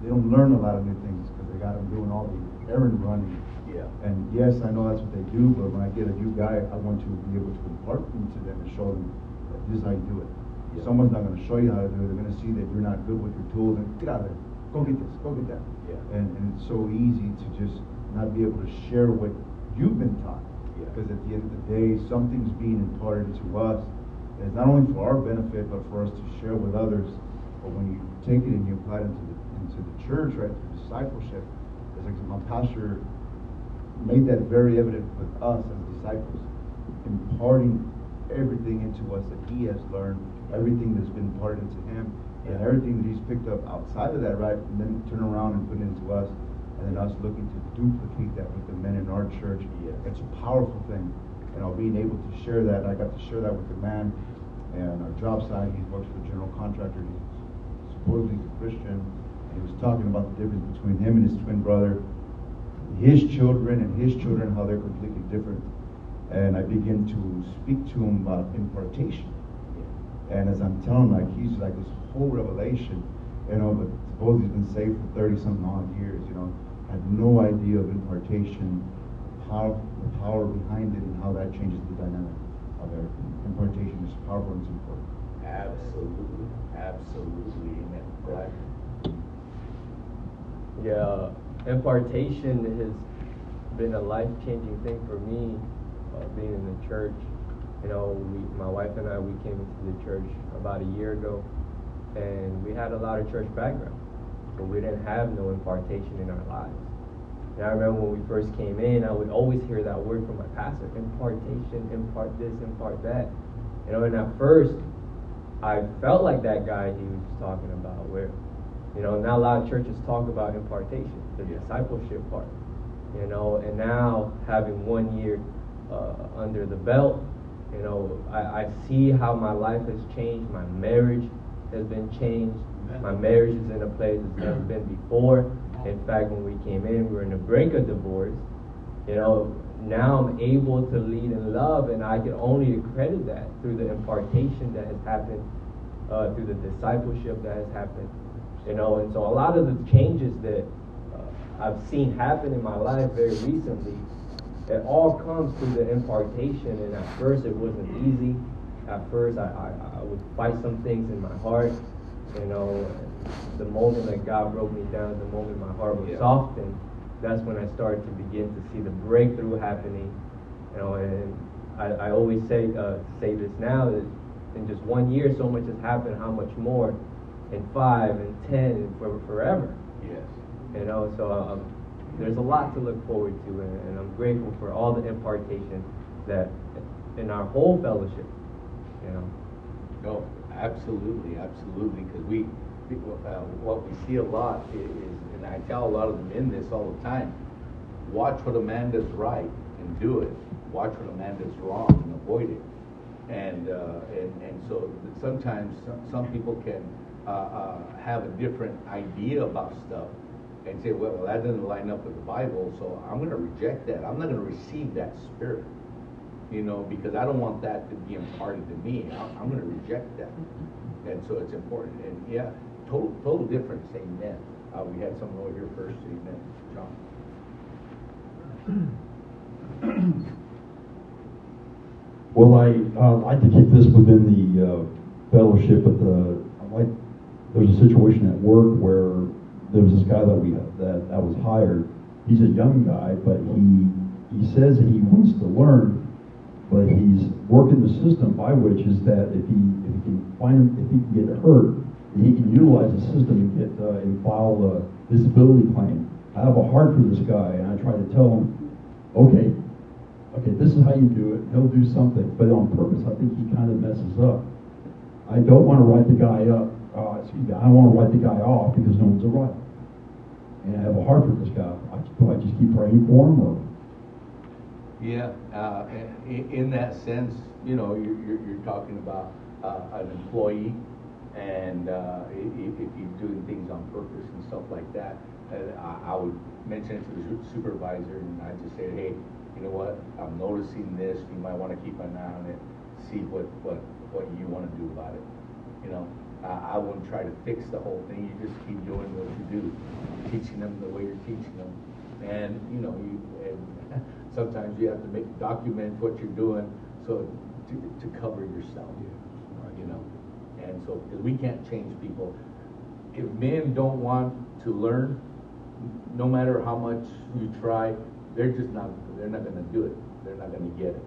They don't learn a lot of new things because they got them doing all the errand running. Yeah. And yes, I know that's what they do, but when I get a new guy, I want to be able to impart into them and show them that this is how you do it. Yeah. Someone's not going to show you how to do it. They're going to see that you're not good with your tools and get out of there. Go get this. Go get that. Yeah. And, and it's so easy to just not be able to share what you've been taught. Yeah. Because at the end of the day, something's being imparted to us. It's not only for our benefit, but for us to share with others. But when you take it and you apply it into the, into the church, right, through discipleship, it's like my pastor made that very evident with us as disciples, imparting everything into us that he has learned, everything that's been imparted into him, and everything that he's picked up outside of that, right? And then turn around and put it into us, and then us looking to duplicate that with the men in our church. Yes. It's a powerful thing. And you know, being able to share that, I got to share that with the man and our job site. He works for a general contractor. He's supposedly a Christian. And he was talking about the difference between him and his twin brother, his children and his children, how they're completely different. And I begin to speak to him about impartation. And as I'm telling him, like he's like this whole revelation, you know, but suppose he's been saved for 30 something odd years, you know, had no idea of impartation, power, the power behind it, and how that changes the dynamic of everything. Impartation is powerful and important. Absolutely. Absolutely. Amen. Right. Yeah, impartation has been a life changing thing for me, uh, being in the church. You know, we, my wife and I, we came into the church about a year ago, and we had a lot of church background, but we didn't have no impartation in our lives. And I remember when we first came in, I would always hear that word from my pastor impartation, impart this, impart that. You know, and at first, I felt like that guy he was talking about, where, you know, now a lot of churches talk about impartation, the Yeah. discipleship part, you know, and now having one year uh, under the belt, you know, I, I see how my life has changed, my marriage has been changed, my marriage is in a place it's never been before. In fact, when we came in, we were in the brink of divorce. You know, now I'm able to lead in love, and I can only accredit that through the impartation that has happened, uh, through the discipleship that has happened. You know, and so a lot of the changes that uh, I've seen happen in my life very recently, it all comes through the impartation. And at first, it wasn't easy. At first, I, I, I would fight some things in my heart. You know, the moment that God broke me down, the moment my heart was Yeah. softened, that's when I started to begin to see the breakthrough happening. You know, and I, I always say uh, say this now that in just one year, so much has happened. How much more in five and ten and for, forever? Yes. You know, so um, there's a lot to look forward to, and, and I'm grateful for all the impartation that in our whole fellowship. You know. No, absolutely, absolutely, because we, we- uh, what we see a lot is, and I tell a lot of the men this all the time, watch what a man does right and do it. Watch what a man does wrong and avoid it. And, uh, and, and so sometimes some, some people can, uh, uh, have a different idea about stuff and say, well, that doesn't line up with the Bible, so I'm gonna reject that. I'm not gonna receive that spirit you know, because I don't want that to be imparted to me. I'm, I'm going to reject that. And so it's important. And yeah, total, total difference. Amen. Uh, we had someone over here first. Amen. John. Well, I, uh, like to keep this within the, uh, fellowship, but the, I like, there's a situation at work where there was this guy that we, that, that was hired. He's a young guy, but he, he says that he wants to learn, but he's working the system by which is that if he, if he can find, if he can get hurt, he can utilize the system and get, uh, and file a disability claim. I have a heart for this guy, and I try to tell him, okay, okay, this is how you do it. He'll do something, but on purpose, I think he kind of messes up. I don't want to write the guy up. Uh, excuse me, I don't want to write the guy off because no one's a right. And I have a heart for this guy. I, do I just keep praying for him, or Yeah, uh, in, in that sense, you know, you're, you're, you're talking about uh, an employee, and uh, i- i- if he's doing things on purpose and stuff like that, uh, I, I would mention it to the supervisor, and I'd just say, hey, you know what, I'm noticing this, you might want to keep an eye on it, see what, what, what you want to do about it. You know, I, I wouldn't try to fix the whole thing, you just keep doing what you do, teaching them the way you're teaching them. And, you know, you, and sometimes you have to make, document what you're doing, so to, to cover yourself, you know? And so, because we can't change people. If men don't want to learn, no matter how much you try, they're just not, they're not gonna do it, they're not gonna get it,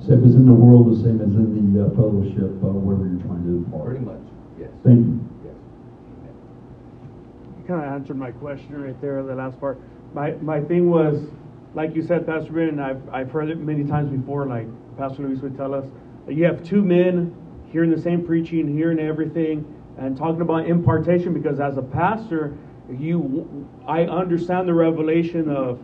same as in the world, the same as in the uh, fellowship, uh, wherever you're trying to impart. pretty much, yes. Thank you. Yes. Amen. You kind of answered my question right there, the last part. My, my thing was, like you said, Pastor Ben, and I've, I've heard it many times before, like Pastor Luis would tell us, you have two men hearing the same preaching, hearing everything, and talking about impartation, because as a pastor, you, I understand the revelation of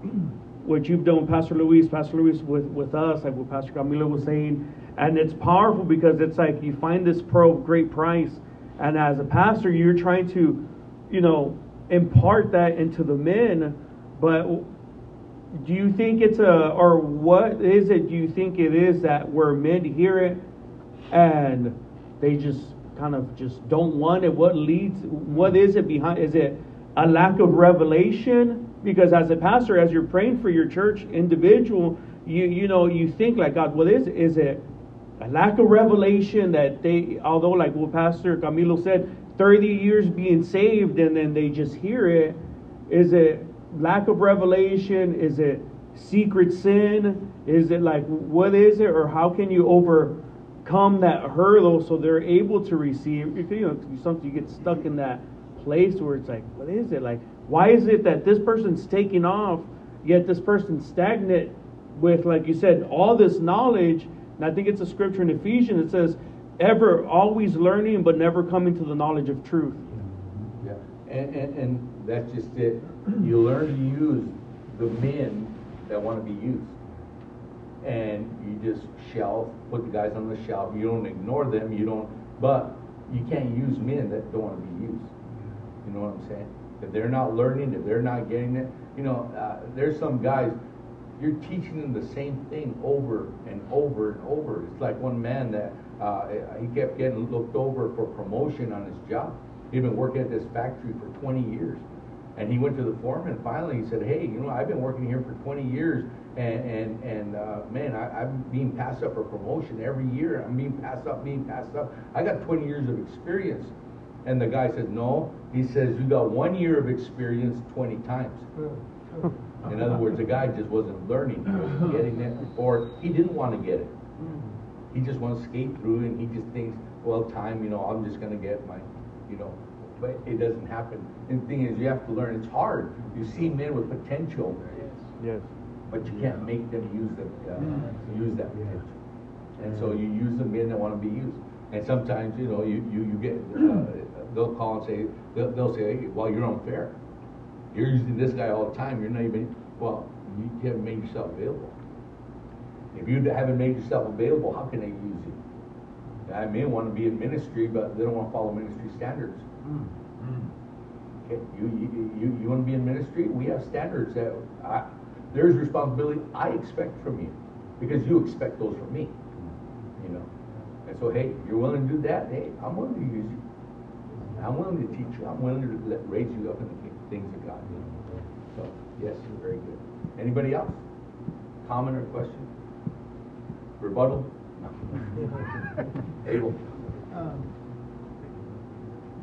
what you've done, Pastor Luis, Pastor Luis with, with us, like what Pastor Camilo was saying, and it's powerful because it's like you find this pearl great price, and as a pastor, you're trying to, you know, impart that into the men, but do you think it's a, or what is it do you think it is that where men hear it and they just kind of just don't want it? What leads, what is it behind? Is it a lack of revelation? Because as a pastor, as you're praying for your church individual, you, you know, you think like, God, what is it? Is it a lack of revelation that they, although like what Pastor Camilo said, 30 years being saved and then they just hear it, is it lack of revelation? Is it secret sin? Is it like, what is it? Or how can you overcome that hurdle so they're able to receive? You know, sometimes you get stuck in that place where it's like, what is it? Like, why is it that this person's taking off, yet this person's stagnant with, like you said, all this knowledge? And I think it's a scripture in Ephesians that says, ever, always learning, but never coming to the knowledge of truth. Yeah, and, and, and that's just it. You learn to use the men that want to be used. And you just shelf, put the guys on the shelf. You don't ignore them, you don't, but you can't use men that don't want to be used. You know what I'm saying? If they're not learning, if they're not getting it, you know, uh, there's some guys, you're teaching them the same thing over and over and over. It's like one man that uh, he kept getting looked over for promotion on his job. He'd been working at this factory for 20 years. And he went to the foreman finally he said, Hey, you know, I've been working here for 20 years and, and, and uh, man, I, I'm being passed up for promotion every year. I'm being passed up, being passed up. I got 20 years of experience. And the guy said, No. He says, You got one year of experience 20 times. In other words, the guy just wasn't learning. He wasn't getting it, or he didn't want to get it. He just wants to skate through and he just thinks, well, time, you know, I'm just going to get my, you know, but it doesn't happen. And the thing is, you have to learn. It's hard. You see men with potential, Yes. But you can't make them use the, uh, use that potential. And so you use the men that want to be used. And sometimes, you know, you, you, you get, uh, they'll call and say, they'll, they'll say, hey, well, you're unfair. You're using this guy all the time. You're not even, well, you haven't made yourself available. If you haven't made yourself available, how can they use you? I may want to be in ministry, but they don't want to follow ministry standards. Okay, you, you, you, you want to be in ministry? We have standards that I, there's responsibility I expect from you because you expect those from me. You know, and so hey, you're willing to do that? Hey, I'm willing to use you. I'm willing to teach you. I'm willing to let, raise you up in the things of God. So yes, you're very good. Anybody else? comment or question? Rebuttal? No. Abel? Um,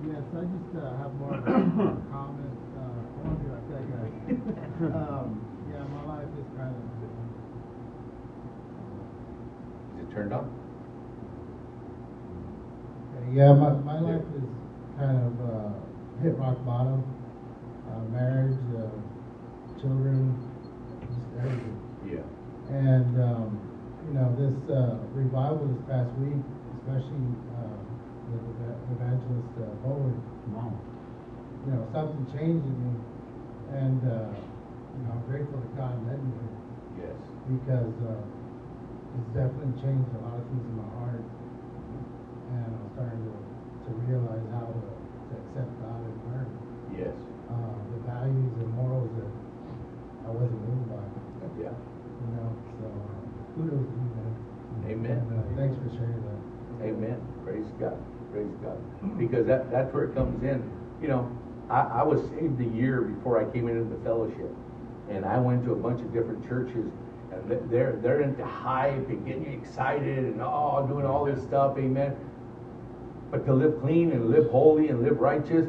Yes, I just uh, have more of a comment. Uh, I want to be like that guy. Um, Yeah, my life is kind of, Is it turned on? yeah, my, my life is kind of uh, hit rock bottom. Uh, Marriage, uh, children, just everything. Yeah. And, um, you know, this uh, revival this past week, especially uh, with Evangelist uh, Bowen, you know, something changed in me. And, uh, you know, I'm grateful that God led me here Yes. because uh, it's definitely changed a lot of things in my heart. And I'm starting to, to realize how to, to accept God and learn Yes. uh, the values and morals that I wasn't moved by. Yeah. You know, so uh, kudos to you, man. Amen. And, uh, thanks for sharing that. Amen. Praise God. Praise God. Because that, that's where it comes in. You know, I, I was saved a year before I came into the fellowship. And I went to a bunch of different churches. And they're, they're into hype and getting you excited and oh, doing all this stuff. Amen. But to live clean and live holy and live righteous,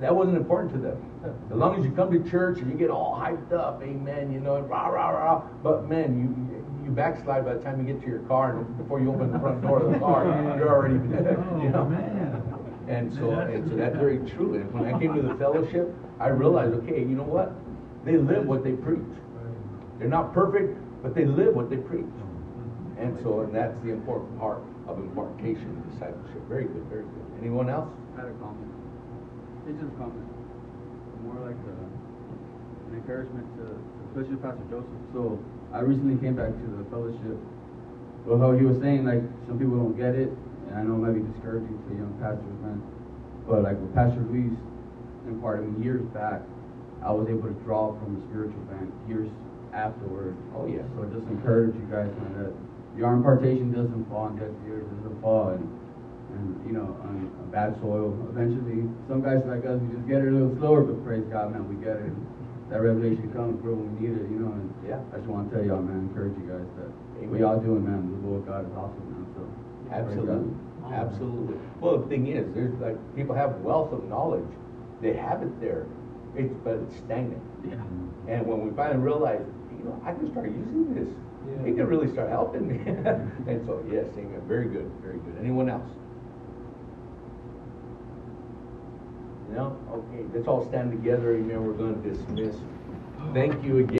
that wasn't important to them. As long as you come to church and you get all hyped up, amen, you know, rah, rah, rah. But man, you you backslide by the time you get to your car and before you open the front door of the car, you're already, oh, you know. And so, and so that's very true. And when I came to the fellowship, I realized, okay, you know what? They live what they preach. They're not perfect, but they live what they preach. Mm-hmm. And so, and that's the important part of impartation, and discipleship. Very good, very good. Anyone else? I had a comment. It's just a comment. More like a, an encouragement to, especially Pastor Joseph. So I recently came back to the fellowship. Well, how he was saying, like, some people don't get it, and I know it might be discouraging to young pastors, man. But like with Pastor Luis imparted me years back, I was able to draw from the spiritual bank years afterward. Oh, yeah. So I just encourage you guys, man, that your impartation doesn't fall on deaf ears, it doesn't fall and and you know, on a bad soil. Eventually, some guys like us, we just get it a little slower, but praise God, man, we get it. That revelation comes, bro, when we need it, you know. And Yeah. I just want to tell y'all, man, encourage you guys that Amen. what y'all doing, man, the Lord God is awesome, man. So Absolutely, absolutely. Well, the thing is, there's like, people have wealth of knowledge. They have it there, it's, but it's stagnant. Yeah. And when we finally realize, you know, I can start using this, it can really start helping me. And so, yes, amen. Very good, very good. Anyone else? No? Okay, let's all stand together, amen. We're going to dismiss. Thank you again.